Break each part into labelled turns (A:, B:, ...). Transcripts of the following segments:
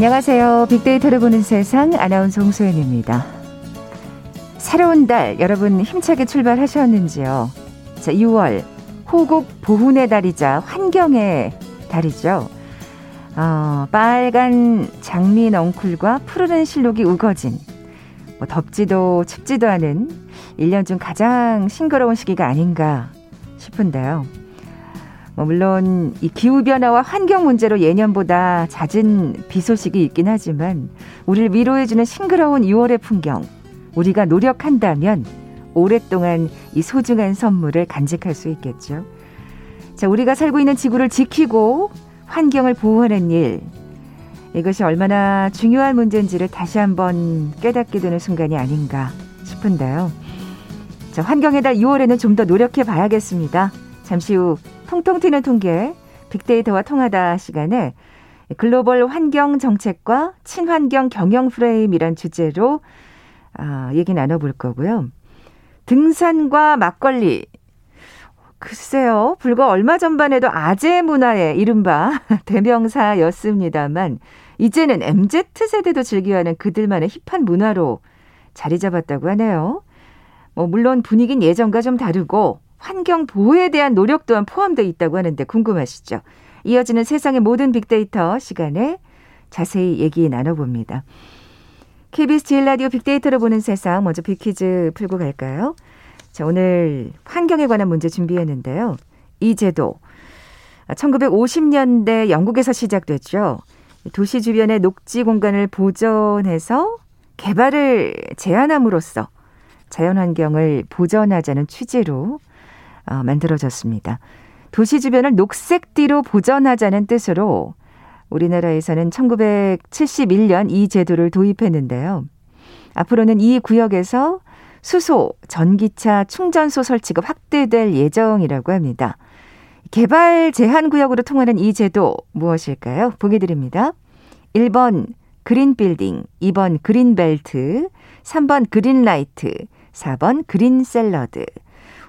A: 안녕하세요. 빅데이터를 보는 세상 아나운서 홍소연입니다. 새로운 달 여러분 힘차게 출발하셨는지요? 자, 6월 호국 보훈의 달이자 환경의 달이죠. 어, 빨간 장미 넝쿨과 푸르른 실록이 우거진 뭐 덥지도 춥지도 않은 1년 중 가장 싱그러운 시기가 아닌가 싶은데요. 뭐 물론 이 기후 변화와 환경 문제로 예년보다 잦은 비 소식이 있긴 하지만 우리를 위로해 주는 싱그러운 6월의 풍경 우리가 노력한다면 오랫동안 이 소중한 선물을 간직할 수 있겠죠. 자, 우리가 살고 있는 지구를 지키고 환경을 보호하는 일 이것이 얼마나 중요한 문제인지를 다시 한번 깨닫게 되는 순간이 아닌가 싶은데요. 자, 환경의 달 6월에는 좀 더 노력해 봐야겠습니다. 잠시 후 통통 튀는 통계 빅데이터와 통하다 시간에 글로벌 환경 정책과 친환경 경영 프레임이란 주제로 아, 얘기 나눠볼 거고요. 등산과 막걸리. 글쎄요, 불과 얼마 전만 해도 아재 문화의 이른바 대명사였습니다만, 이제는 MZ세대도 즐겨하는 그들만의 힙한 문화로 자리 잡았다고 하네요. 뭐, 물론 분위기는 예전과 좀 다르고, 환경 보호에 대한 노력 또한 포함되어 있다고 하는데 궁금하시죠? 이어지는 세상의 모든 빅데이터 시간에 자세히 얘기 나눠봅니다. KBS 제일 라디오 빅데이터를 보는 세상 먼저 빅퀴즈 풀고 갈까요? 자, 오늘 환경에 관한 문제 준비했는데요. 이 제도 1950년대 영국에서 시작됐죠. 도시 주변의 녹지 공간을 보존해서 개발을 제한함으로써 자연 환경을 보전하자는 취지로 어, 만들어졌습니다. 도시 주변을 녹색띠로 보전하자는 뜻으로 우리나라에서는 1971년 이 제도를 도입했는데요. 앞으로는 이 구역에서 수소, 전기차 충전소 설치가 확대될 예정이라고 합니다. 개발 제한 구역으로 통하는 이 제도 무엇일까요? 보기 드립니다. 1번 green 빌딩, 2번 그린벨트, 3번 green light, 4번 green 샐러드.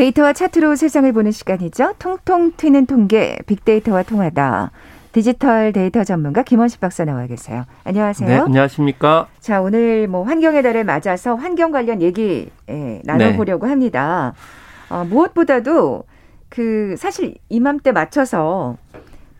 A: 데이터와 차트로 세상을 보는 시간이죠. 통통 튀는 통계, 빅데이터와 통하다. 디지털 데이터 전문가 김원식 박사 나와 계세요. 안녕하세요.
B: 네, 안녕하십니까.
A: 자, 오늘 뭐 환경의 달을 맞아서 환경 관련 얘기 예, 나눠보려고 네. 합니다. 어, 무엇보다도 그 사실 이맘때 맞춰서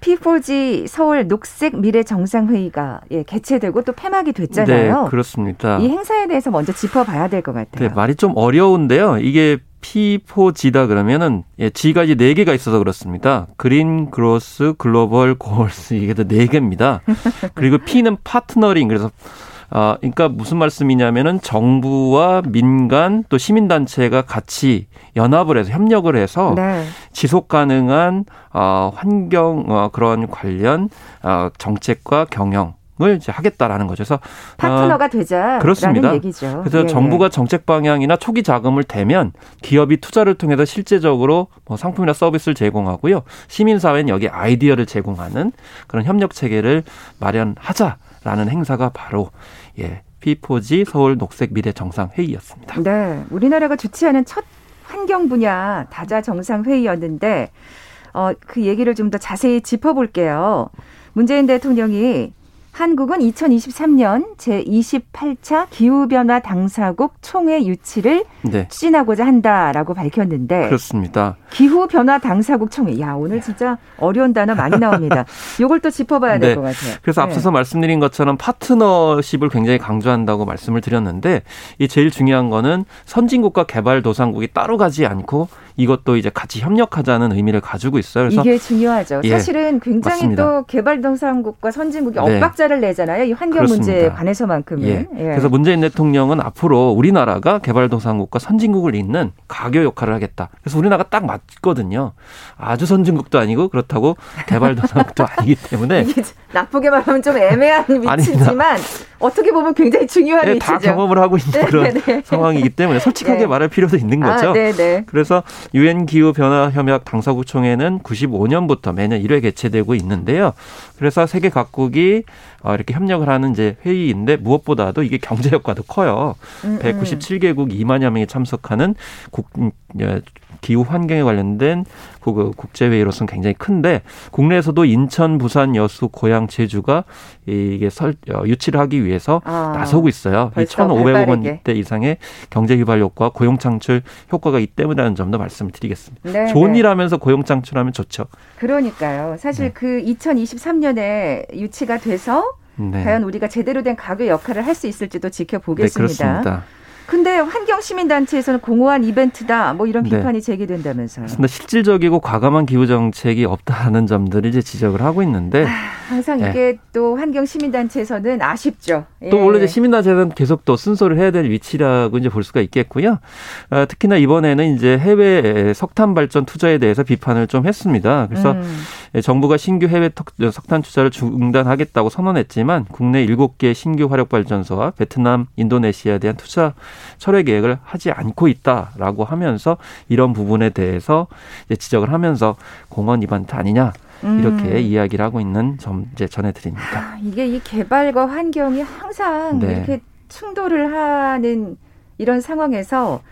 A: P4G 서울 녹색 미래 정상회의가 예, 개최되고 또 폐막이 됐잖아요.
B: 네, 그렇습니다.
A: 이 행사에 대해서 먼저 짚어봐야 될 것 같아요.
B: 네, 말이 좀 어려운데요. 이게 P4G다 그러면은 예, G가 이제 네 개가 있어서 그렇습니다. 그린 그로스 글로벌 골스 이게 네 개입니다. 그리고 P는 파트너링 그래서 아, 그러니까 무슨 말씀이냐면은 정부와 민간 또 시민 단체가 같이 연합을 해서 협력을 해서 네. 지속 가능한 어, 환경 어, 그런 관련 어, 정책과 경영 하겠다라는 거죠. 그래서
A: 파트너가 어, 되자라는 그렇습니다. 얘기죠.
B: 그래서 예. 정부가 정책 방향이나 초기 자금을 대면 기업이 투자를 통해서 실제적으로 뭐 상품이나 서비스를 제공하고요. 시민 사회는 여기 아이디어를 제공하는 그런 협력 체계를 마련하자라는 행사가 바로 예. P4G 서울 녹색 미래 정상 회의였습니다.
A: 네. 우리나라가 주최하는 첫 환경 분야 다자 정상 회의였는데 어, 그 얘기를 좀 더 자세히 짚어볼게요. 문재인 대통령이 한국은 2023년 제28차 기후변화 당사국 총회 유치를 네. 추진하고자 한다라고 밝혔는데
B: 그렇습니다.
A: 기후변화 당사국 총회. 야, 오늘 진짜 어려운 단어 많이 나옵니다. 이걸 또 짚어봐야 될것 네. 같아요.
B: 그래서 네. 앞서서 말씀드린 것처럼 파트너십을 굉장히 강조한다고 말씀을 드렸는데 이 제일 중요한 거는 선진국과 개발도상국이 따로 가지 않고 이것도 이제 같이 협력하자는 의미를 가지고 있어요.
A: 그래서 이게 중요하죠. 예, 사실은 굉장히 맞습니다. 또 개발도상국과 선진국이 네. 엇박자를 내잖아요. 이 환경 그렇습니다. 문제에 관해서만큼은. 예.
B: 예. 그래서 문재인 대통령은 앞으로 우리나라가 개발도상국과 선진국을 잇는 가교 역할을 하겠다. 그래서 우리나라가 딱 맞거든요. 아주 선진국도 아니고 그렇다고 개발도상국도 아니기 때문에
A: 나쁘게 말하면 좀 애매한 위치지만 어떻게 보면 굉장히 중요한 네, 위치죠.
B: 다 경험을 하고 있는 네, 그런 네. 상황이기 때문에 솔직하게 네. 말할 필요도 있는 거죠. 아, 네, 네. 그래서 유엔 기후 변화 협약 당사국 총회는 95년부터 매년 1회 개최되고 있는데요. 그래서 세계 각국이 어, 이렇게 협력을 하는 이제 회의인데 무엇보다도 이게 경제 효과도 커요. 음, 197개국 음. 2만여 명이 참석하는 국 예, 기후 환경에 관련된 그 국제회의로서는 굉장히 큰데 국내에서도 인천, 부산, 여수, 고양, 제주가 이게 설, 어, 유치를 하기 위해서 아, 나서고 있어요. 이 1,500억 원대 이상의 경제 유발 효과, 고용 창출 효과가 있기 때문이라는 점도 말씀을 드리겠습니다. 네, 좋은 네. 일 하면서 고용 창출하면 좋죠.
A: 그러니까요. 사실 네. 그 2023년에 유치가 돼서 네. 과연 우리가 제대로 된 가교 역할을 할 수 있을지도 지켜보겠습니다. 네, 그렇습니다. 근데 환경 시민 단체에서는 공허한 이벤트다 뭐 이런 네. 비판이 네. 제기된다면서요.
B: 근데 실질적이고 과감한 기후 정책이 없다는 점들을 이제 지적을 하고 있는데 아,
A: 항상 예. 이게 또 환경 시민 단체에서는 아쉽죠.
B: 또 예. 원래 이제 시민 단체는 계속 또 순서를 해야 될 위치라고 이제 볼 수가 있겠고요. 아, 특히나 이번에는 이제 해외 석탄 발전 투자에 대해서 비판을 좀 했습니다. 그래서 음. 예, 정부가 신규 해외 석탄 투자를 중단하겠다고 선언했지만 국내 7개 신규 화력 발전소와 베트남, 인도네시아에 대한 투자 철회 계획을 하지 않고 있다라고 하면서 이런 부분에 대해서 지적을 하면서 공원 이벤트 아니냐 이렇게 음. 이야기를 하고 있는 점 이제 전해드립니다. 아,
A: 이게 이 개발과 환경이 항상 네. 이렇게 충돌을 하는 이런 상황에서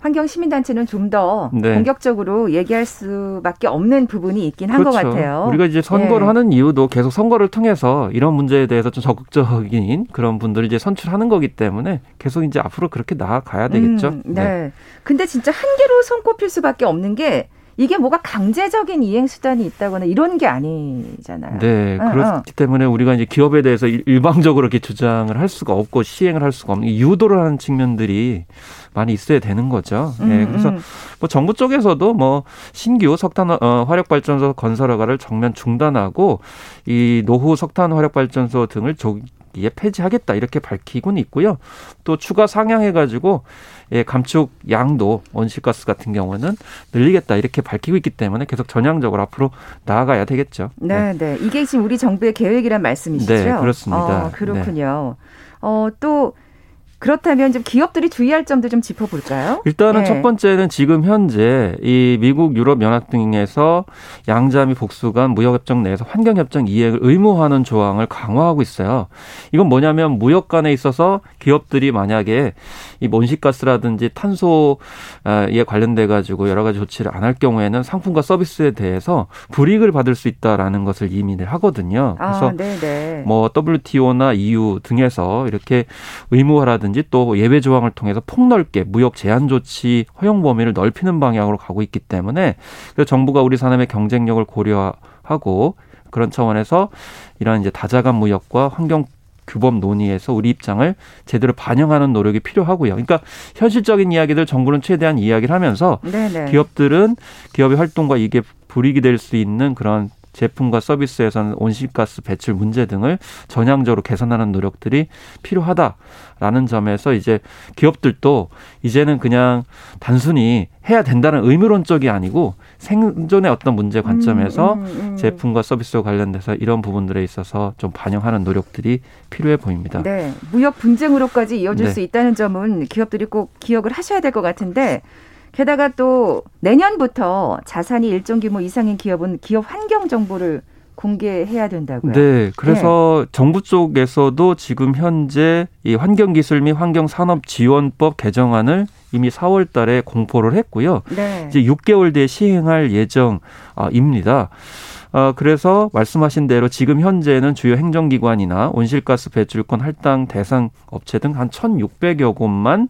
A: 환경 시민단체는 좀더 네. 공격적으로 얘기할 수밖에 없는 부분이 있긴 한것 그렇죠. 같아요.
B: 우리가 이제 선거를 네. 하는 이유도 계속 선거를 통해서 이런 문제에 대해서 좀 적극적인 그런 분들을 이제 선출하는 거기 때문에 계속 이제 앞으로 그렇게 나아가야 되겠죠. 음,
A: 네. 네. 근데 진짜 한 개로 손꼽힐 수밖에 없는 게 이게 뭐가 강제적인 이행 수단이 있다거나 이런 게 아니잖아요.
B: 네, 그렇기 어. 때문에 우리가 이제 기업에 대해서 일방적으로 이렇게 주장을 할 수가 없고 시행을 할 수가 없는 유도를 하는 측면들이 많이 있어야 되는 거죠. 예, 음, 네, 그래서 뭐 정부 쪽에서도 뭐 신규 석탄 어, 화력 발전소 건설 허가를 정면 중단하고 이 노후 석탄 화력 발전소 등을 조, 예, 폐지하겠다 이렇게 밝히고는 있고요. 또 추가 상향해가지고 예, 감축 양도 온실가스 같은 경우는 늘리겠다 이렇게 밝히고 있기 때문에 계속 전향적으로 앞으로 나아가야 되겠죠.
A: 네, 네. 네. 이게 지금 우리 정부의 계획이란 말씀이시죠?
B: 네, 그렇습니다.
A: 어, 그렇군요. 네. 어, 또 그렇다면 좀 기업들이 주의할 점도 좀 짚어볼까요?
B: 일단은 네. 첫 번째는 지금 현재 이 미국, 유럽 연합 등에서 양자 및 복수 간 무역협정 내에서 환경협정 이행을 의무화하는 조항을 강화하고 있어요. 이건 뭐냐면 무역 간에 있어서 기업들이 만약에 이 온실가스라든지 탄소에 관련돼 가지고 여러 가지 조치를 안 할 경우에는 상품과 서비스에 대해서 불이익을 받을 수 있다라는 것을 이민을 하거든요.
A: 그래서 아,
B: 뭐 WTO나 EU 등에서 이렇게 의무화라든지 라든지 또 예외 조항을 통해서 폭넓게 무역 제한 조치 허용 범위를 넓히는 방향으로 가고 있기 때문에 정부가 우리 산업의 경쟁력을 고려하고 그런 차원에서 이런 이제 다자간 무역과 환경 규범 논의에서 우리 입장을 제대로 반영하는 노력이 필요하고요. 그러니까 현실적인 이야기들 정부는 최대한 이야기를 하면서 네네. 기업들은 기업의 활동과 이게 불이익이 될 수 있는 그런 제품과 서비스에서는 온실가스 배출 문제 등을 전향적으로 개선하는 노력들이 필요하다라는 점에서 이제 기업들도 이제는 그냥 단순히 해야 된다는 의무론적이 아니고 생존의 어떤 문제 관점에서 음, 음, 음. 제품과 서비스와 관련돼서 이런 부분들에 있어서 좀 반영하는 노력들이 필요해 보입니다.
A: 네. 무역 분쟁으로까지 이어질 네. 수 있다는 점은 기업들이 꼭 기억을 하셔야 될 것 같은데 게다가 또 내년부터 자산이 일정 규모 이상인 기업은 기업 환경 정보를 공개해야 된다고요.
B: 네, 그래서 네. 정부 쪽에서도 지금 현재 이 환경기술 및 환경산업지원법 개정안을 이미 4월 달에 공포를 했고요. 네. 이제 6개월 뒤에 시행할 예정입니다. 어, 그래서 말씀하신 대로 지금 현재는 주요 행정기관이나 온실가스 배출권 할당 대상 업체 등 한 1,600여 곳만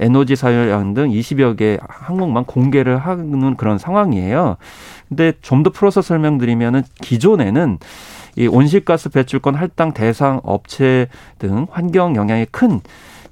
B: 에너지 사용 등 20여 개 항목만 공개를 하는 그런 상황이에요. 근데 좀 더 풀어서 설명드리면은 기존에는 이 온실가스 배출권 할당 대상 업체 등 환경 영향이 큰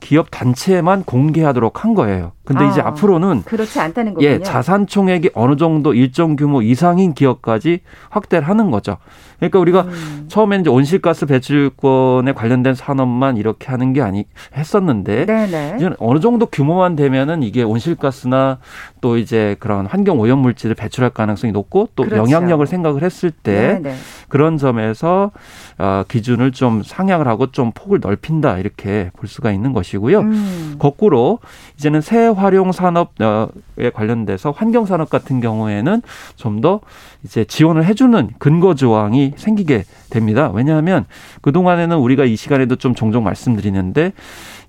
B: 기업 단체만 공개하도록 한 거예요. 근데 아, 이제 앞으로는
A: 그렇지 않다는 거군요.
B: 예, 자산 총액이 어느 정도 일정 규모 이상인 기업까지 확대를 하는 거죠. 그러니까 우리가 음. 처음에는 이제 온실가스 배출권에 관련된 산업만 이렇게 하는 게 아니 했었는데 네네. 이제 어느 정도 규모만 되면은 이게 온실가스나 또 이제 그런 환경 오염 물질을 배출할 가능성이 높고 또 그렇죠. 영향력을 생각을 했을 때 네네. 그런 점에서 어, 기준을 좀 상향을 하고 좀 폭을 넓힌다 이렇게 볼 수가 있는 것이 고요. 음. 거꾸로 이제는 새 활용 산업에 관련돼서 환경 산업 같은 경우에는 좀 더 이제 지원을 해주는 근거 조항이 생기게 됩니다. 왜냐하면 그 동안에는 우리가 이 시간에도 좀 종종 말씀드리는데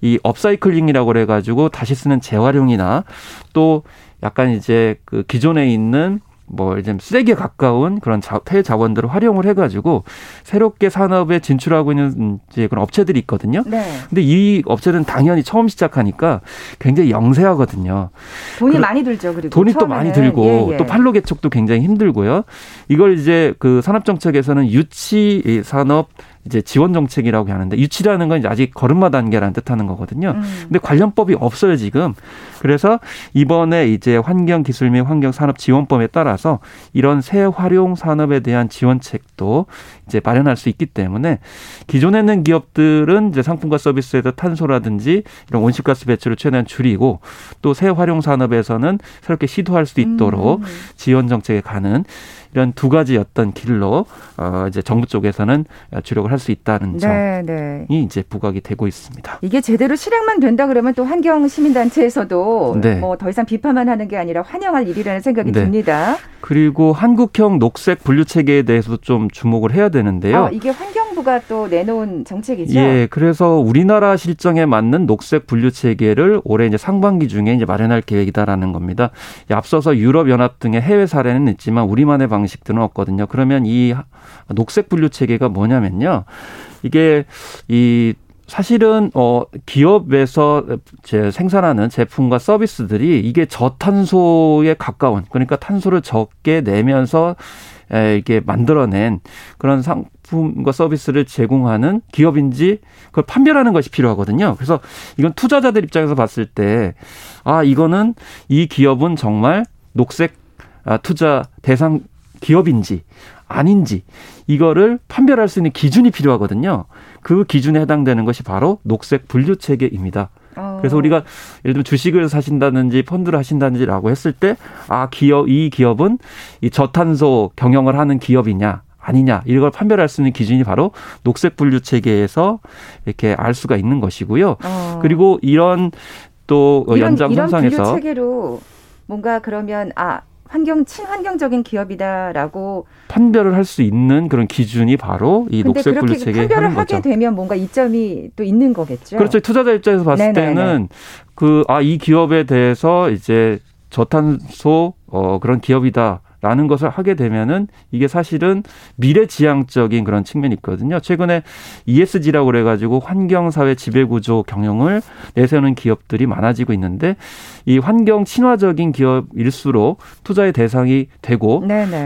B: 이 업사이클링이라고 그래가지고 다시 쓰는 재활용이나 또 약간 이제 그 기존에 있는 뭐 이제 쓰레기에 가까운 그런 자, 폐 자원들을 활용을 해가지고 새롭게 산업에 진출하고 있는 이제 그런 업체들이 있거든요. 네. 근데 이 업체는 당연히 처음 시작하니까 굉장히 영세하거든요.
A: 돈이 그, 많이 들죠. 그리고
B: 돈이 처음에는. 또 많이 들고 예, 예. 또 판로 개척도 굉장히 힘들고요. 이걸 이제 그 산업 정책에서는 유치 산업 이제 지원 정책이라고 하는데 유치라는 건 아직 걸음마 단계라는 뜻하는 거거든요. 음. 근데 관련법이 없어요 지금. 그래서 이번에 이제 환경 기술 및 환경 산업 지원법에 따라서 이런 새 활용 산업에 대한 지원책도 이제 마련할 수 있기 때문에 기존에 있는 기업들은 이제 상품과 서비스에서 탄소라든지 이런 온실가스 배출을 최대한 줄이고 또 새 활용 산업에서는 새롭게 시도할 수 있도록 음. 지원 정책에 가는 이런 두 가지 어떤 길로 어 이제 정부 쪽에서는 주력을 할 수 있다는 네, 점이 네. 이제 부각이 되고 있습니다.
A: 이게 제대로 실행만 된다 그러면 또 환경 시민단체에서도 네. 뭐더 이상 비판만 하는 게 아니라 환영할 일이라는 생각이 네. 듭니다.
B: 그리고 한국형 녹색 분류 체계에 대해서도 좀 주목을 해야 되는데요.
A: 아, 이게 환경 부가 또 내놓은 정책이죠.
B: 예, 그래서 우리나라 실정에 맞는 녹색 분류 체계를 올해 이제 상반기 중에 이제 마련할 계획이다라는 겁니다. 앞서서 유럽 연합 등의 해외 사례는 있지만 우리만의 방식들은 없거든요. 그러면 이 녹색 분류 체계가 뭐냐면요. 이게 이 사실은 어 기업에서 제 생산하는 제품과 서비스들이 이게 저탄소에 가까운 그러니까 탄소를 적게 내면서 에, 이게 만들어낸 그런 상품과 서비스를 제공하는 기업인지 그걸 판별하는 것이 필요하거든요. 그래서 이건 투자자들 입장에서 봤을 때 아 이거는 이 기업은 정말 녹색 아, 투자 대상 기업인지 아닌지 이거를 판별할 수 있는 기준이 필요하거든요. 그 기준에 해당되는 것이 바로 녹색 분류 체계입니다. 그래서 어. 우리가 예를 들면 주식을 사신다든지 펀드를 하신다든지라고 했을 때 아 기업 이 기업은 이 저탄소 경영을 하는 기업이냐 아니냐 이걸 판별할 수 있는 기준이 바로 녹색 분류 체계에서 이렇게 알 수가 있는 것이고요. 어. 그리고 이런 또 연장 선상에서 이런
A: 분류 체계로 뭔가 그러면 아 환경 친환경적인 기업이다라고
B: 판별을 할 수 있는 그런 기준이 바로 이 녹색 분류 체계
A: 판별을 하게 되면 뭔가 이점이 또 있는 거겠죠.
B: 그렇죠. 투자자 입장에서 봤을 네네네. 때는 그 아 이 기업에 대해서 이제 저탄소 어 그런 기업이다. 라는 것을 하게 되면은 이게 사실은 미래지향적인 그런 측면이 있거든요. 최근에 ESG라고 그래가지고 환경사회 지배구조 경영을 내세우는 기업들이 많아지고 있는데 이 환경 친화적인 기업일수록 투자의 대상이 되고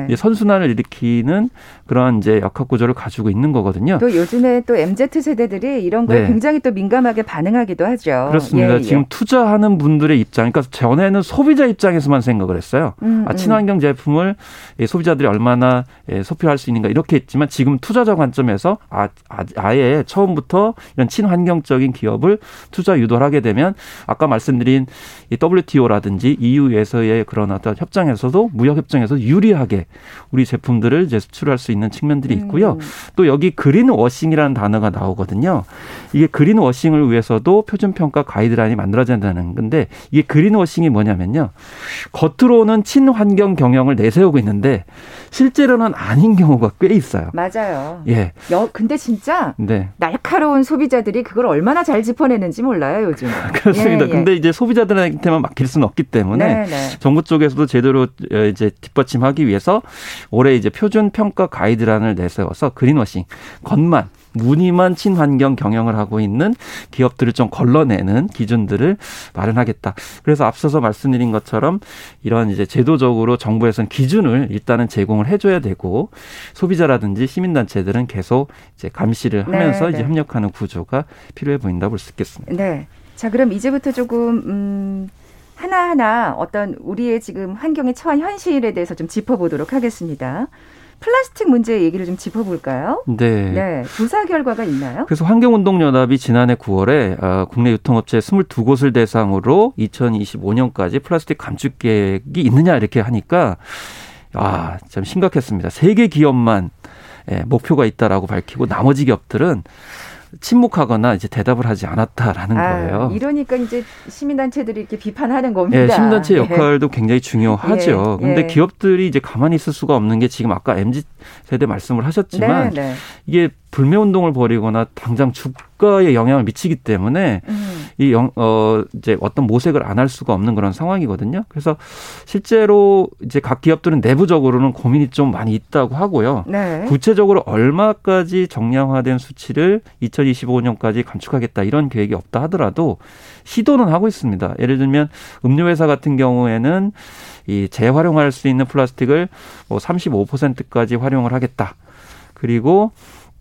B: 이제 선순환을 일으키는 그런 이제 역학 구조를 가지고 있는 거거든요.
A: 또 요즘에 또 MZ 세대들이 이런 거에 네. 굉장히 또 민감하게 반응하기도 하죠.
B: 그렇습니다. 예, 예. 지금 투자하는 분들의 입장, 그러니까 전에는 소비자 입장에서만 생각을 했어요. 음, 아, 친환경 제품을 제품을 소비자들이 얼마나 예, 소비할 수 있는가 이렇게 했지만 지금 투자자 관점에서 아, 아, 아예 처음부터 이런 친환경적인 기업을 투자 유도를 하게 되면 아까 말씀드린 이 WTO라든지 EU에서의 그런 어떤 협정에서도 무역 협정에서 유리하게 우리 제품들을 이제 수출할 수 있는 측면들이 있고요. 음. 또 여기 그린 워싱이라는 단어가 나오거든요. 이게 그린 워싱을 위해서도 표준 평가 가이드라인이 만들어진다는 건데 이게 그린 워싱이 뭐냐면요. 겉으로는 친환경 경영을 내 내세우고 있는데 실제로는 아닌 경우가 꽤 있어요.
A: 맞아요.
B: 예.
A: 여, 근데 진짜 네. 날카로운 소비자들이 그걸 얼마나 잘 짚어내는지 몰라요 요즘.
B: 그렇습니다. 예, 예. 근데 이제 소비자들한테만 맡길 수는 없기 때문에 네, 네. 정부 쪽에서도 제대로 어, 이제 뒷받침하기 위해서 올해 이제 표준 평가 가이드란을 내세워서 그린워싱 겉만 무늬만 친환경 경영을 하고 있는 기업들을 좀 걸러내는 기준들을 마련하겠다. 그래서 앞서서 말씀드린 것처럼 이런 이제 제도적으로 정부에서는 기준을 일단은 제공을 해줘야 되고 소비자라든지 시민단체들은 계속 이제 감시를 네, 하면서 네, 이제 협력하는 구조가 필요해 보인다 볼 수 있겠습니다.
A: 네. 자, 그럼 이제부터 조금 음 하나하나 어떤 우리의 지금 환경에 처한 현실에 대해서 좀 짚어보도록 하겠습니다. 플라스틱 문제 얘기를 좀 짚어볼까요?
B: 네.
A: 네. 조사 결과가 있나요?
B: 그래서 환경운동연합이 지난해 9월에 어, 국내 유통업체 22곳을 대상으로 2025년까지 플라스틱 감축 계획이 있느냐 이렇게 하니까 아, 참 심각했습니다. 세 개 기업만 예, 목표가 있다라고 밝히고 나머지 기업들은 침묵하거나 이제 대답을 하지 않았다라는 아, 거예요.
A: 이러니까 이제 시민단체들이 이렇게 비판하는 겁니다.
B: 예, 시민단체 예. 역할도 예. 굉장히 중요하죠. 예, 근데 예. 기업들이 이제 가만히 있을 수가 없는 게 지금 아까 MZ 세대 말씀을 하셨지만 네, 네. 이게 불매 운동을 벌이거나 당장 주가에 영향을 미치기 때문에 음. 이 영, 어, 이제 어떤 모색을 안 할 수가 없는 그런 상황이거든요. 그래서 실제로 이제 각 기업들은 내부적으로는 고민이 좀 많이 있다고 하고요. 네. 구체적으로 얼마까지 정량화된 수치를 2025년까지 감축하겠다 이런 계획이 없다 하더라도 시도는 하고 있습니다. 예를 들면 음료회사 같은 경우에는 이 재활용할 수 있는 플라스틱을 뭐 35%까지 활용을 하겠다. 그리고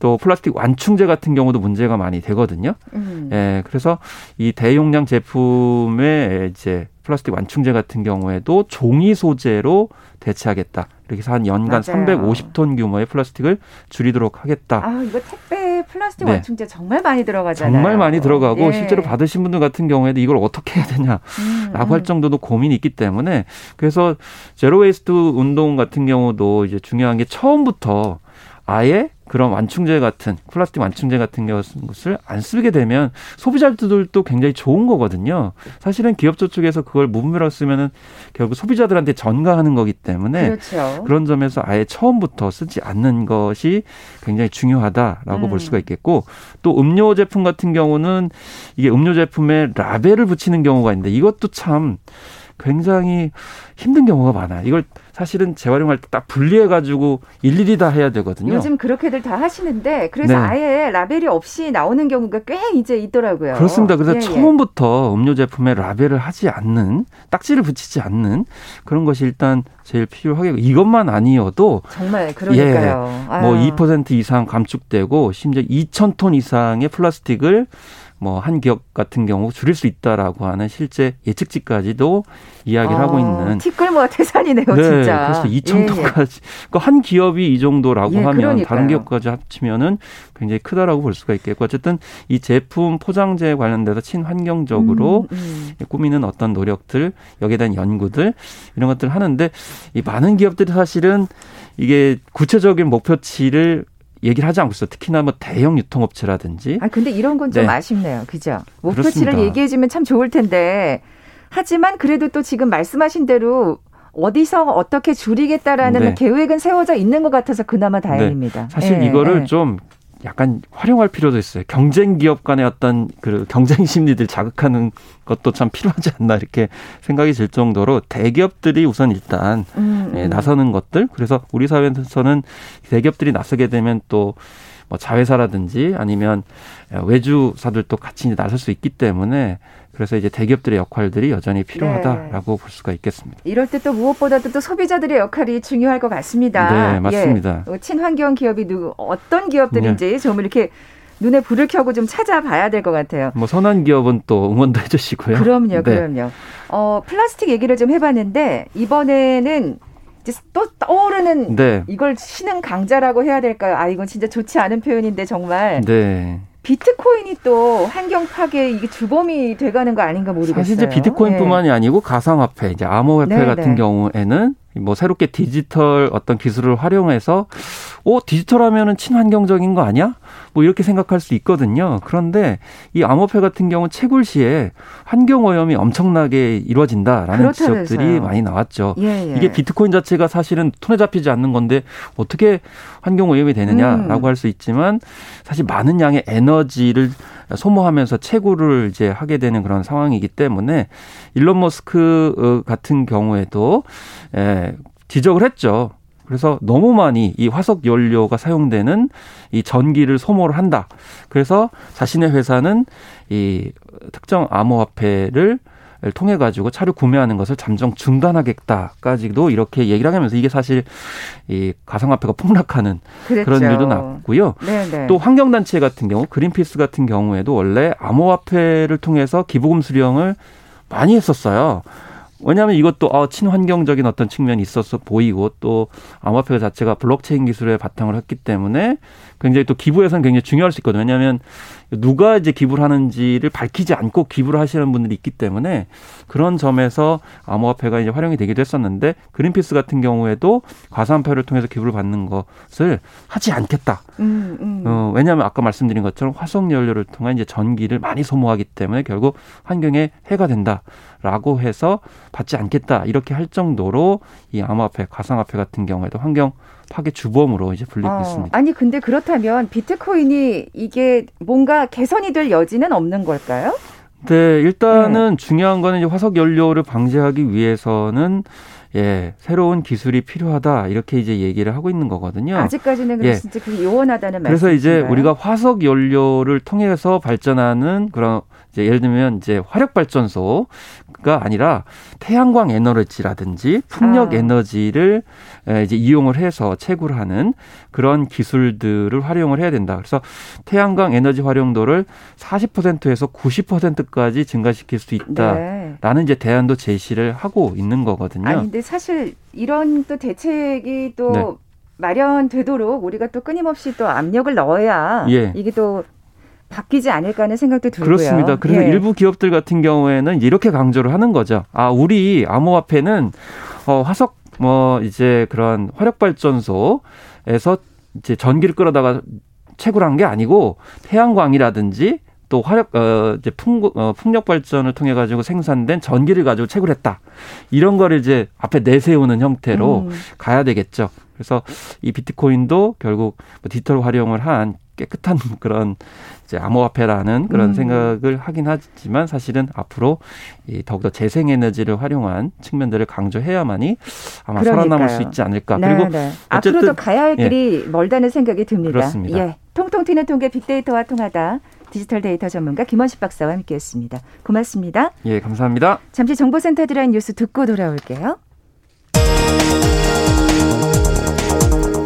B: 또 플라스틱 완충제 같은 경우도 문제가 많이 되거든요. 음. 예, 그래서 이 대용량 제품의 이제 플라스틱 완충제 같은 경우에도 종이 소재로 대체하겠다. 이렇게 해서 한 연간 맞아요. 350톤 규모의 플라스틱을 줄이도록 하겠다.
A: 아, 이거 택배 플라스틱 네. 완충제 정말 많이 들어가잖아요.
B: 정말 많이 들어가고 예. 실제로 받으신 분들 같은 경우에도 이걸 어떻게 해야 되냐라고 음, 음. 할 정도도 고민이 있기 때문에 그래서 zero waste 운동 같은 경우도 이제 중요한 게 처음부터 아예 그런 완충제 같은 플라스틱 완충제 같은 것을 안 쓰게 되면 소비자들도 굉장히 좋은 거거든요. 사실은 기업 저쪽에서 그걸 무분별하게 쓰면은 결국 소비자들한테 전가하는 거기 때문에 그렇죠. 그런 점에서 아예 처음부터 쓰지 않는 것이 굉장히 중요하다라고 음. 볼 수가 있겠고 또 음료 제품 같은 경우는 이게 음료 제품에 라벨을 붙이는 경우가 있는데 이것도 참 굉장히 힘든 경우가 많아요. 이걸 사실은 재활용할 때 딱 분리해 가지고 일일이 다 해야 되거든요.
A: 요즘 그렇게들 다 하시는데 그래서 네. 아예 라벨이 없이 나오는 경우가 꽤 이제 있더라고요.
B: 그렇습니다. 그래서 예, 예. 처음부터 예. 음료 제품에 라벨을 하지 않는 딱지를 붙이지 않는 그런 것이 일단 제일 필요하겠고 이것만 아니어도
A: 정말 그러니까요.
B: 예, 뭐2% 이상 감축되고 심지어 2,000톤 이상의 플라스틱을 뭐 한 기업 같은 경우 줄일 수 있다라고 하는 실제 예측치까지도 이야기를 아, 하고 있는
A: 티끌모아 태산이네요, 네, 진짜.
B: 그래서 2천 톤까지. 예, 예. 그러니까 한 기업이 이 정도라고 예, 하면 그러니까요. 다른 기업까지 합치면은 굉장히 크다라고 볼 수가 있겠고 어쨌든 이 제품 포장재 관련돼서 친환경적으로 음, 음. 꾸미는 어떤 노력들 여기에 대한 연구들 이런 것들을 하는데 이 많은 기업들이 사실은 이게 구체적인 목표치를 얘기를 하지 않고 있어요. 특히나 뭐 대형 유통업체라든지.
A: 아 근데 이런 건좀 네. 아쉽네요. 그죠? 목표치를 얘기해 주면 참 좋을 텐데 하지만 그래도 또 지금 말씀하신 대로 어디서 어떻게 줄이겠다라는 네. 계획은 세워져 있는 것 같아서 그나마 네. 다행입니다.
B: 네. 사실 네. 이거를 네. 좀 약간 활용할 필요도 있어요. 경쟁 기업 간의 어떤 그 경쟁 심리들 자극하는 것도 참 필요하지 않나 이렇게 생각이 들 정도로 대기업들이 우선 일단 음, 예, 음. 나서는 것들 그래서 우리 사회에서는 대기업들이 나서게 되면 또뭐 자회사라든지 아니면 외주사들도 같이 나설 수 있기 때문에 그래서 이제 대기업들의 역할들이 여전히 필요하다라고 네. 볼 수가 있겠습니다.
A: 이럴 때 또 무엇보다도 또 소비자들의 역할이 중요할 것 같습니다.
B: 네, 맞습니다.
A: 예. 친환경 기업이 누구 어떤 기업들인지 네. 좀 이렇게 눈에 불을 켜고 좀 찾아봐야 될 것 같아요.
B: 뭐 선한 기업은 또 응원도 해주시고요.
A: 그럼요, 네. 그럼요. 어 플라스틱 얘기를 좀 해봤는데 이번에는 이제 또 떠오르는 네. 이걸 신흥 강자라고 해야 될까요? 아 이건 진짜 좋지 않은 표현인데 정말. 네. 비트코인이 또 환경 파괴 이게 주범이 돼가는 거 아닌가 모르겠어요.
B: 사실 이제 비트코인뿐만이 네. 아니고 가상화폐, 이제 암호화폐 네, 같은 네. 경우에는 뭐 새롭게 디지털 어떤 기술을 활용해서 어 디지털 하면은 친환경적인 거 아니야? 뭐 이렇게 생각할 수 있거든요. 그런데 이 암호화폐 같은 경우는 채굴 시에 환경 오염이 엄청나게 이루어진다라는 그렇다면서요. 지적들이 많이 나왔죠. 예, 예. 이게 비트코인 자체가 사실은 손에 잡히지 않는 건데 어떻게 환경 오염이 되느냐라고 음. 할수 있지만 사실 많은 양의 에너지를 소모하면서 채굴을 이제 하게 되는 그런 상황이기 때문에 일론 머스크 어, 같은 경우에도 예, 지적을 했죠. 그래서 너무 많이 이 화석 연료가 사용되는 이 전기를 소모를 한다. 그래서 자신의 회사는 이 특정 암호화폐를 통해 가지고 차를 구매하는 것을 잠정 중단하겠다까지도 이렇게 얘기를 하면서 이게 사실 이 가상화폐가 폭락하는 그랬죠. 그런 일도 났고요. 네네. 또 환경단체 같은 경우 그린피스 같은 경우에도 원래 암호화폐를 통해서 기부금 수령을 많이 했었어요. 왜냐하면 이것도 어, 친환경적인 어떤 측면이 있어서 보이고 또 암호화폐 자체가 블록체인 기술에 바탕을 했기 때문에 굉장히 또 기부에서는 굉장히 중요할 수 있거든요. 왜냐하면 누가 이제 기부를 하는지를 밝히지 않고 기부를 하시는 분들이 있기 때문에 그런 점에서 암호화폐가 이제 활용이 되기도 했었는데 그린피스 같은 경우에도 가상화폐를 통해서 기부를 받는 것을 하지 않겠다. 음, 음. 어, 왜냐하면 아까 말씀드린 것처럼 화석 연료를 통한 이제 전기를 많이 소모하기 때문에 결국 환경에 해가 된다라고 해서 받지 않겠다 이렇게 할 정도로 이 암호화폐, 가상화폐 같은 경우에도 환경 파괴 주범으로 이제 불리고 어, 있습니다.
A: 아니 근데 그렇다면 비트코인이 이게 뭔가 개선이 될 여지는 없는 걸까요?
B: 네, 일단은 네. 중요한 거는 이제 화석 연료를 방지하기 위해서는 예, 새로운 기술이 필요하다 이렇게 이제 얘기를 하고 있는 거거든요.
A: 아직까지는 예. 진짜 그게 요원하다는
B: 말씀. 그래서 이제 우리가 화석 연료를 통해서 발전하는 그런 이제 예를 들면 이제 화력 발전소가 아니라 태양광 에너지라든지 풍력 아. 에너지를 이제 이용을 해서 채굴 하는 그런 기술들을 활용을 해야 된다. 그래서 태양광 에너지 활용도를 40%에서 90%까지 증가시킬 수 있다라는 네. 이제 대안도 제시를 하고 있는 거거든요.
A: 아니 근데 사실 이런 또 대책이 또 네. 마련되도록 우리가 또 끊임없이 또 압력을 넣어야 예. 이게 또 바뀌지 않을까 하는 생각도 들고요.
B: 그렇습니다. 그래서 예. 일부 기업들 같은 경우에는 이렇게 강조를 하는 거죠. 아, 우리 암호화폐는 어, 화석 뭐 이제 그런 화력 발전소에서 이제 전기를 끌어다가 채굴한 게 아니고 태양광이라든지 또 화력 어 이제 풍 어, 풍력 발전을 통해 가지고 생산된 전기를 가지고 채굴했다. 이런 거를 이제 앞에 내세우는 형태로 음. 가야 되겠죠. 그래서 이 비트코인도 결국 뭐 디지털 활용을 한 깨끗한 그런 이제 암호화폐라는 그런 음. 생각을 하긴 하지만 사실은 앞으로 이 더욱더 재생에너지를 활용한 측면들을 강조해야만이 아마 그러니까요. 살아남을 수 있지 않을까.
A: 네, 그리고 네. 앞으로도 가야 할 길이 예. 멀다는 생각이 듭니다.
B: 그렇습니다.
A: 예. 통통 튀는 통계 빅데이터와 통하다. 디지털 데이터 전문가 김원식 박사와 함께했습니다. 고맙습니다.
B: 예, 감사합니다.
A: 잠시 정보센터 드라인 뉴스 듣고 돌아올게요.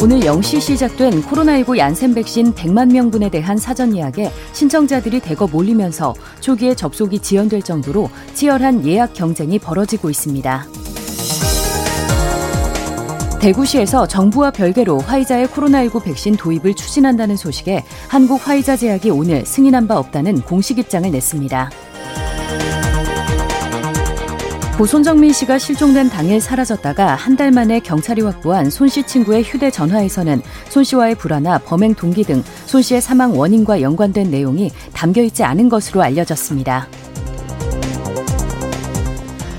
C: 오늘 0시 시작된 코로나19 얀센 백신 100만 명분에 대한 사전 예약에 신청자들이 대거 몰리면서 초기에 접속이 지연될 정도로 치열한 예약 경쟁이 벌어지고 있습니다. 대구시에서 정부와 별개로 화이자의 코로나19 백신 도입을 추진한다는 소식에 한국 화이자 제약이 오늘 승인한 바 없다는 공식 입장을 냈습니다. 고 손정민 씨가 실종된 당일 사라졌다가 한 달 만에 경찰이 확보한 손 씨 친구의 휴대전화에서는 손 씨와의 불화나 범행 동기 등 손 씨의 사망 원인과 연관된 내용이 담겨 있지 않은 것으로 알려졌습니다.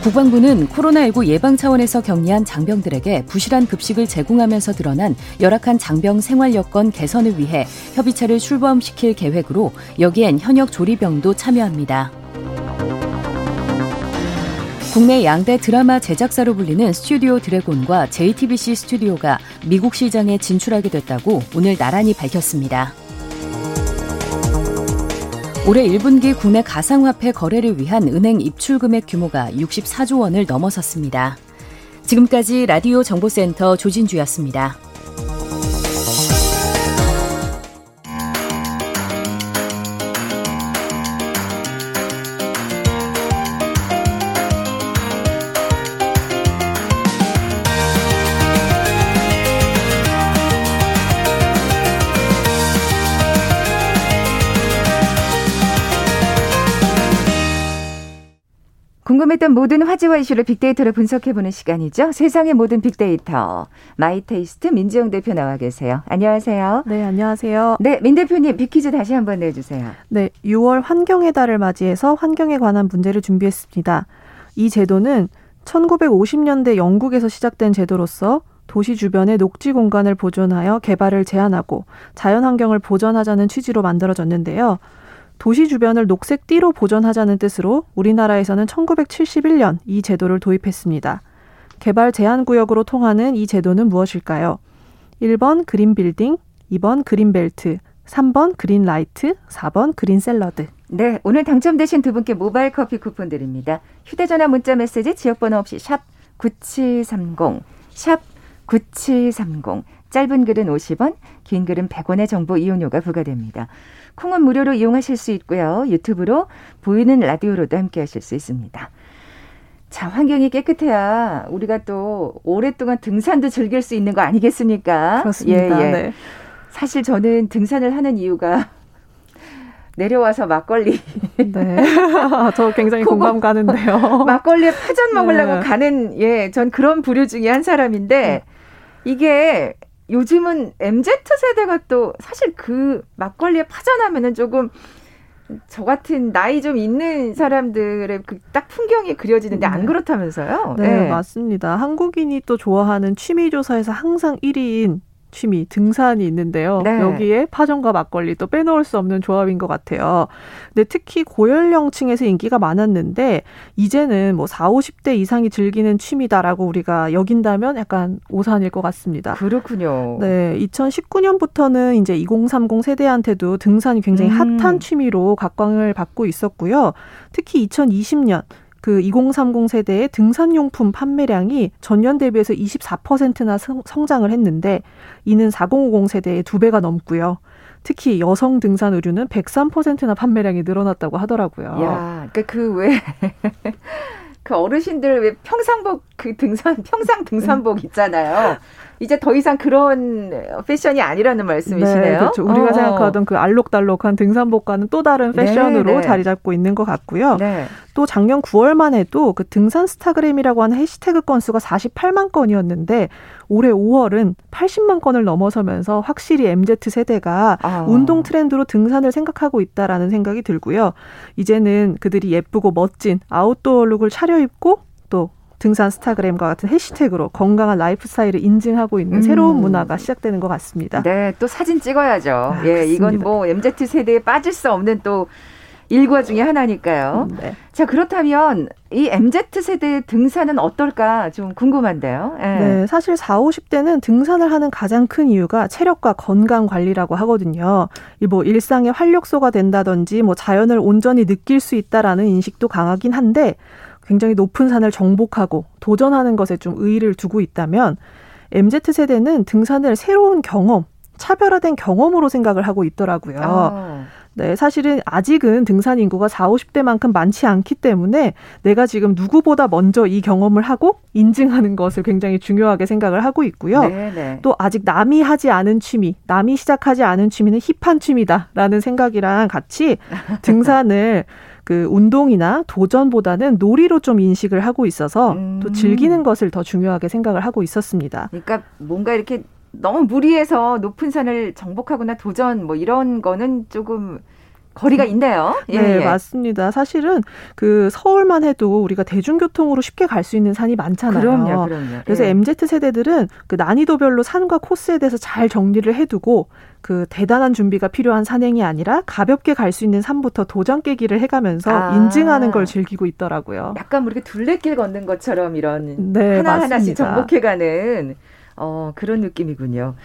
C: 국방부는 코로나19 예방 차원에서 격리한 장병들에게 부실한 급식을 제공하면서 드러난 열악한 장병 생활 여건 개선을 위해 협의체를 출범시킬 계획으로 여기엔 현역 조리병도 참여합니다. 국내 양대 드라마 제작사로 불리는 스튜디오 드래곤과 JTBC 스튜디오가 미국 시장에 진출하게 됐다고 오늘 나란히 밝혔습니다. 올해 1분기 국내 가상화폐 거래를 위한 은행 입출 금액 규모가 64조 원을 넘어섰습니다. 지금까지 라디오 정보센터 조진주였습니다.
A: 궁금했던 모든 화제와 이슈를 빅데이터로 분석해보는 시간이죠. 세상의 모든 빅데이터. 마이테이스트 민지영 대표 나와 계세요. 안녕하세요.
D: 네, 안녕하세요.
A: 네, 민 대표님 빅퀴즈 다시 한번 내주세요.
D: 네, 6월 환경의 달을 맞이해서 환경에 관한 문제를 준비했습니다. 이 제도는 1950년대 영국에서 시작된 제도로서 도시 주변의 녹지 공간을 보존하여 개발을 제한하고 자연 환경을 보전하자는 취지로 만들어졌는데요. 도시 주변을 녹색 띠로 보존하자는 뜻으로 우리나라에서는 1971년 이 제도를 도입했습니다. 개발 제한 구역으로 통하는 이 제도는 무엇일까요? 1번 green 빌딩, 2번 그린벨트, 3번 green light, 4번 green 샐러드.
A: 네, 오늘 당첨되신 두 분께 모바일 커피 쿠폰 드립니다. 휴대 전화 문자 메시지 지역 번호 없이 샵 9730, 샵 9730. 짧은 글은 50원, 긴 글은 100원의 정보 이용료가 부과됩니다. 콩은 무료로 이용하실 수 있고요. 유튜브로 보이는 라디오로도 함께 하실 수 있습니다. 자, 환경이 깨끗해야 우리가 또 오랫동안 등산도 즐길 수 있는 거 아니겠습니까?
D: 그렇습니다. 예, 예. 네.
A: 사실 저는 등산을 하는 이유가 내려와서 막걸리.
D: 네. 저 굉장히 공감 가는데요.
A: 막걸리에 파전 먹으려고 네. 가는, 예, 전 그런 부류 중에 한 사람인데, 이게 요즘은 MZ 세대가 또 사실 그 막걸리에 파전하면은 조금 저 같은 나이 좀 있는 사람들의 그 딱 풍경이 그려지는데 안 네. 그렇다면서요?
D: 네, 네, 맞습니다. 한국인이 또 좋아하는 취미 조사에서 항상 1위인 취미 등산이 있는데요. 네. 여기에 파전과 막걸리 또 빼놓을 수 없는 조합인 것 같아요. 근데 특히 고연령층에서 인기가 많았는데 이제는 뭐 4, 50대 이상이 즐기는 취미다라고 우리가 여긴다면 약간 오산일 것 같습니다.
A: 그렇군요.
D: 네, 2019년부터는 이제 2030 세대한테도 등산이 굉장히 음. 핫한 취미로 각광을 받고 있었고요. 특히 2020년 그 2030 세대의 등산용품 판매량이 전년 대비해서 24%나 성장을 했는데 이는 4050 세대의 두 배가 넘고요. 특히 여성 등산 의류는 103%나 판매량이 늘어났다고 하더라고요.
A: 야, 그러니까 그왜 그 어르신들 왜 평상복 그 등산 평상 등산복 있잖아요. 이제 더 이상 그런 패션이 아니라는 말씀이시네요. 네,
D: 그렇죠. 우리가 어. 생각하던 그 알록달록한 등산복과는 또 다른 네, 패션으로 네, 네. 자리 잡고 있는 것 같고요. 네. 또 작년 9월만 해도 그 등산 스타그램이라고 하는 해시태그 건수가 48만 건이었는데 올해 5월은 80만 건을 넘어서면서 확실히 MZ 세대가 아. 운동 트렌드로 등산을 생각하고 있다라는 생각이 들고요. 이제는 그들이 예쁘고 멋진 outdoor look을 차려입고 또 등산 스타그램과 같은 해시태그로 건강한 라이프 스타일을 인증하고 있는 음. 새로운 문화가 시작되는 것 같습니다.
A: 네, 또 사진 찍어야죠. 아, 예, 이건 뭐 MZ 세대에 빠질 수 없는 또 일과 중에 하나니까요. 음, 네. 자, 그렇다면 이 MZ 세대의 등산은 어떨까 좀 궁금한데요.
D: 예. 네, 사실 4, 50대는 등산을 하는 가장 큰 이유가 체력과 건강 관리라고 하거든요. 뭐 일상의 활력소가 된다든지 뭐 자연을 온전히 느낄 수 있다라는 인식도 강하긴 한데 굉장히 높은 산을 정복하고 도전하는 것에 좀 의의를 두고 있다면 MZ 세대는 등산을 새로운 경험, 차별화된 경험으로 생각을 하고 있더라고요. 아. 네, 사실은 아직은 등산 인구가 4, 50대만큼 많지 않기 때문에 내가 지금 누구보다 먼저 이 경험을 하고 인증하는 것을 굉장히 중요하게 생각을 하고 있고요. 네네. 네. 또 아직 남이 하지 않은 취미, 남이 시작하지 않은 취미는 힙한 취미다라는 생각이랑 같이 등산을 그 운동이나 도전보다는 놀이로 좀 인식을 하고 있어서 음. 또 즐기는 것을 더 중요하게 생각을 하고 있었습니다.
A: 그러니까 뭔가 이렇게 너무 무리해서 높은 산을 정복하거나 도전 뭐 이런 거는 조금 거리가 음. 있네요.
D: 예, 네, 예. 맞습니다. 사실은 그 서울만 해도 우리가 대중교통으로 쉽게 갈 수 있는 산이 많잖아요.
A: 그럼요, 그럼요.
D: 그래서 예. MZ 세대들은 그 난이도별로 산과 코스에 대해서 잘 정리를 해두고 그 대단한 준비가 필요한 산행이 아니라 가볍게 갈 수 있는 산부터 도장 깨기를 해가면서 아. 인증하는 걸 즐기고 있더라고요.
A: 약간 뭐 이렇게 둘레길 걷는 것처럼 이런 네, 하나 하나씩 정복해가는 어, 그런 느낌이군요.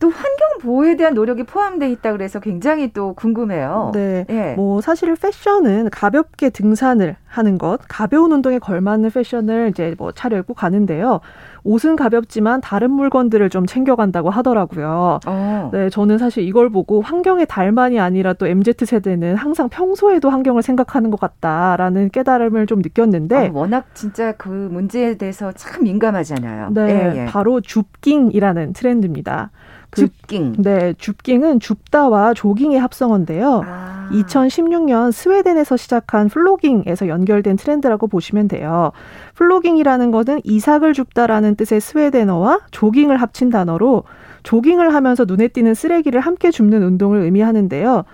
A: 또 환경 보호에 대한 노력이 포함돼 있다 그래서 굉장히 또 궁금해요.
D: 네. 예. 뭐 사실 패션은 가볍게 등산을 하는 것, 가벼운 운동에 걸맞는 패션을 이제 뭐 차려입고 가는데요. 옷은 가볍지만 다른 물건들을 좀 챙겨간다고 하더라고요. 어. 네, 저는 사실 이걸 보고 환경의 달만이 아니라 또 MZ 세대는 항상 평소에도 환경을 생각하는 것 같다라는 깨달음을 좀 느꼈는데 아,
A: 워낙 진짜 그 문제에 대해서 참 민감하잖아요.
D: 네, 예, 예. 바로 줍깅이라는 트렌드입니다.
A: 그, 줍깅.
D: 네, 줍깅은 줍다와 조깅의 합성어인데요. 아. 2016년 스웨덴에서 시작한 플로깅에서 연결된 트렌드라고 보시면 돼요. 플로깅이라는 것은 이삭을 줍다라는 뜻의 스웨덴어와 조깅을 합친 단어로 조깅을 하면서 눈에 띄는 쓰레기를 함께 줍는 운동을 의미하는데요.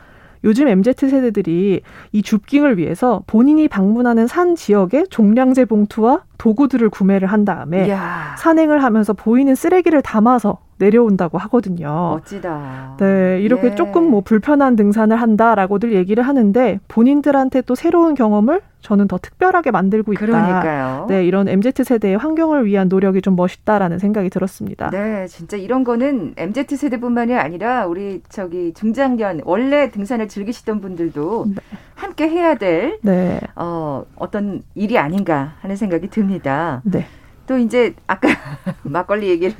D: 요즘 MZ 세대들이 이 줍깅을 위해서 본인이 방문하는 산 지역의 종량제 봉투와 도구들을 구매를 한 다음에 이야. 산행을 하면서 보이는 쓰레기를 담아서 내려온다고 하거든요.
A: 멋지다.
D: 네, 이렇게 예. 조금 뭐 불편한 등산을 한다라고들 얘기를 하는데 본인들한테 또 새로운 경험을 저는 더 특별하게 만들고 있다.
A: 그러니까요.
D: 네, 이런 MZ 세대의 환경을 위한 노력이 좀 멋있다라는 생각이 들었습니다.
A: 네, 진짜 이런 거는 MZ 세대뿐만이 아니라 우리 저기 중장년 원래 등산을 즐기시던 분들도 네. 함께 해야 될 네. 어, 어떤 일이 아닌가 하는 생각이 듭니다. 네. 또 이제 아까 막걸리 얘기를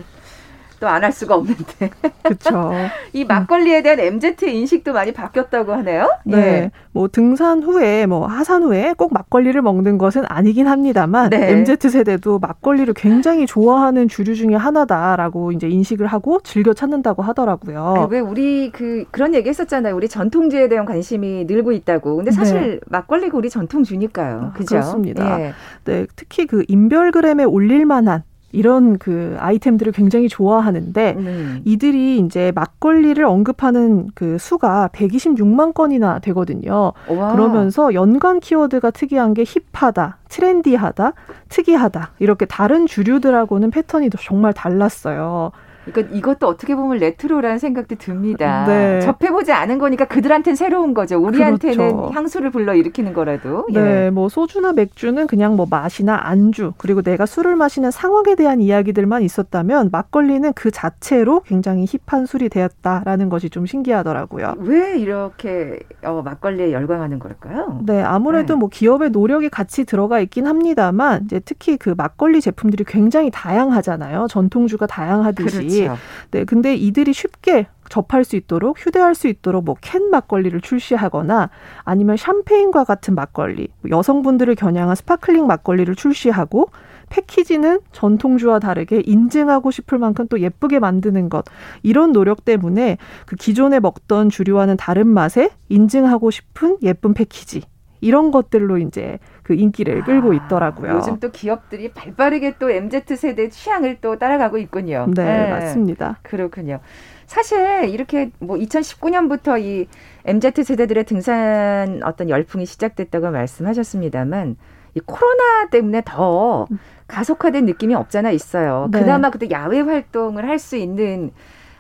A: 또 안 할 수가 없는데.
D: 그렇죠.
A: 이 막걸리에 대한 MZ 인식도 많이 바뀌었다고 하네요.
D: 네. 예. 뭐 등산 후에 뭐 하산 후에 꼭 막걸리를 먹는 것은 아니긴 합니다만 네. MZ 세대도 막걸리를 굉장히 좋아하는 주류 중에 하나다라고 이제 인식을 하고 즐겨 찾는다고 하더라고요.
A: 왜 우리 그 그런 얘기 했었잖아요. 우리 전통주에 대한 관심이 늘고 있다고. 근데 사실 네. 막걸리가 우리 전통주니까요. 그죠?
D: 그렇습니다. 예. 네, 특히 그 인별그램에 올릴 만한 이런 그 아이템들을 굉장히 좋아하는데 네. 이들이 이제 막걸리를 언급하는 그 수가 126만 건이나 되거든요. 와. 그러면서 연관 키워드가 특이한 게 힙하다, 트렌디하다, 특이하다 이렇게 다른 주류들하고는 패턴이 정말 달랐어요.
A: 그러니까 이것도 어떻게 보면 레트로라는 생각도 듭니다. 네. 접해보지 않은 거니까 그들한테는 새로운 거죠. 우리한테는 그렇죠. 향수를 불러 일으키는 거라도.
D: 예. 네, 뭐 소주나 맥주는 그냥 뭐 맛이나 안주 그리고 내가 술을 마시는 상황에 대한 이야기들만 있었다면 막걸리는 그 자체로 굉장히 힙한 술이 되었다라는 것이 좀 신기하더라고요.
A: 왜 이렇게 어, 막걸리에 열광하는 걸까요?
D: 네, 아무래도 네. 뭐 기업의 노력이 같이 들어가 있긴 합니다만 이제 특히 그 막걸리 제품들이 굉장히 다양하잖아요. 전통주가 다양하듯이. 그렇죠. 그렇죠. 네, 근데 이들이 쉽게 접할 수 있도록 휴대할 수 있도록 뭐 캔 막걸리를 출시하거나 아니면 샴페인과 같은 막걸리, 여성분들을 겨냥한 스파클링 막걸리를 출시하고 패키지는 전통주와 다르게 인증하고 싶을 만큼 또 예쁘게 만드는 것 이런 노력 때문에 그 기존에 먹던 주류와는 다른 맛에 인증하고 싶은 예쁜 패키지 이런 것들로 이제 그 인기를 끌고 아, 있더라고요.
A: 요즘 또 기업들이 발빠르게 또 MZ 세대 취향을 또 따라가고 있군요.
D: 네, 네. 맞습니다.
A: 그렇군요. 사실 이렇게 뭐 2019년부터 이 MZ 세대들의 등산 어떤 열풍이 시작됐다고 말씀하셨습니다만 이 코로나 때문에 더 가속화된 느낌이 없잖아 있어요. 네. 그나마 그때 야외 활동을 할 수 있는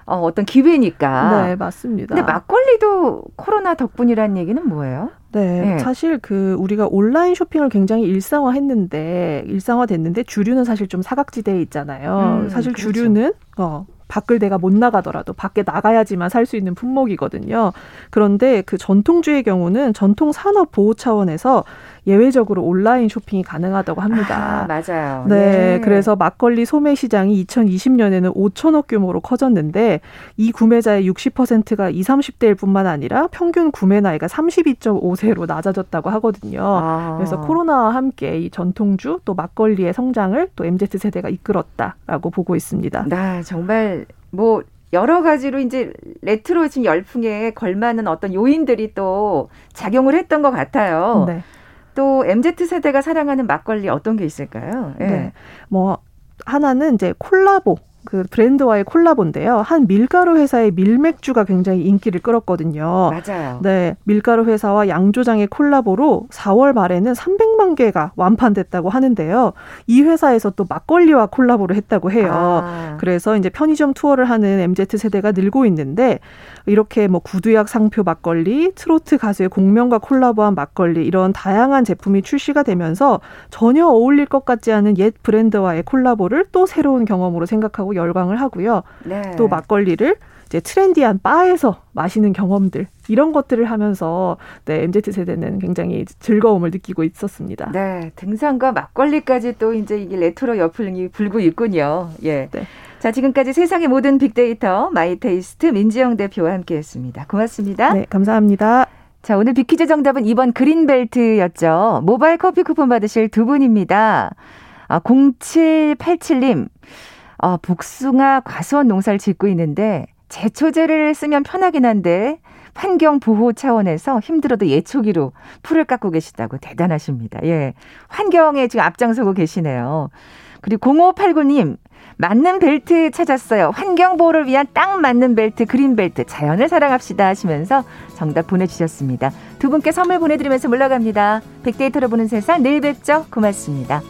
A: 어, 어떤 기회니까.
D: 네, 맞습니다.
A: 근데 막걸리도 코로나 덕분이라는 얘기는 뭐예요?
D: 네, 네, 사실 그 우리가 온라인 쇼핑을 굉장히 일상화했는데 일상화됐는데 주류는 사실 좀 사각지대에 있잖아요. 음, 사실 그렇죠. 주류는 어 밖을 내가 못 나가더라도 밖에 나가야지만 살 수 있는 품목이거든요. 그런데 그 전통주의 경우는 전통 산업 보호 차원에서 예외적으로 온라인 쇼핑이 가능하다고 합니다.
A: 아, 맞아요.
D: 네, 네, 그래서 막걸리 소매 시장이 2020년에는 5천억 규모로 커졌는데 이 구매자의 60%가 20, 30대일 뿐만 아니라 평균 구매 나이가 32.5세로 낮아졌다고 하거든요. 아. 그래서 코로나와 함께 이 전통주 또 막걸리의 성장을 또 MZ 세대가 이끌었다라고 보고 있습니다.
A: 나 정말 뭐 여러 가지로 이제 레트로 지금 열풍에 걸맞는 어떤 요인들이 또 작용을 했던 것 같아요. 네. 또 MZ 세대가 사랑하는 막걸리 어떤 게 있을까요?
D: 네. 네. 뭐 하나는 이제 콜라보 그 브랜드와의 콜라보인데요. 한 밀가루 회사의 밀맥주가 굉장히 인기를 끌었거든요.
A: 맞아요.
D: 네. 밀가루 회사와 양조장의 콜라보로 4월 말에는 300만 개가 완판됐다고 하는데요. 이 회사에서 또 막걸리와 콜라보를 했다고 해요. 아. 그래서 이제 편의점 투어를 하는 MZ 세대가 늘고 있는데 이렇게 뭐 구두약 상표 막걸리, 트로트 가수의 곡명과 콜라보한 막걸리 이런 다양한 제품이 출시가 되면서 전혀 어울릴 것 같지 않은 옛 브랜드와의 콜라보를 또 새로운 경험으로 생각하고 열광을 하고요. 네. 또 막걸리를 이제 트렌디한 바에서 마시는 경험들 이런 것들을 하면서 네, MZ 세대는 굉장히 즐거움을 느끼고 있었습니다.
A: 네, 등산과 막걸리까지 또 이제 이게 레트로 열풍이 불고 있군요. 예. 네. 자, 지금까지 세상의 모든 빅데이터 마이테이스트 민지영 대표와 함께했습니다. 고맙습니다.
D: 네, 감사합니다.
A: 자, 오늘 빅퀴즈 정답은 2번 그린벨트였죠. 모바일 커피 쿠폰 받으실 두 분입니다. 아, 0787님. 어, 복숭아 과수원 농사를 짓고 있는데 제초제를 쓰면 편하긴 한데 환경 보호 차원에서 힘들어도 예초기로 풀을 깎고 계시다고 대단하십니다. 예. 환경에 지금 앞장서고 계시네요. 그리고 0589님, 맞는 벨트 찾았어요. 환경 보호를 위한 딱 맞는 벨트, 그린 벨트, 자연을 사랑합시다 하시면서 정답 보내주셨습니다. 두 분께 선물 보내드리면서 물러갑니다. 빅데이터로 보는 세상 내일 뵙죠. 고맙습니다.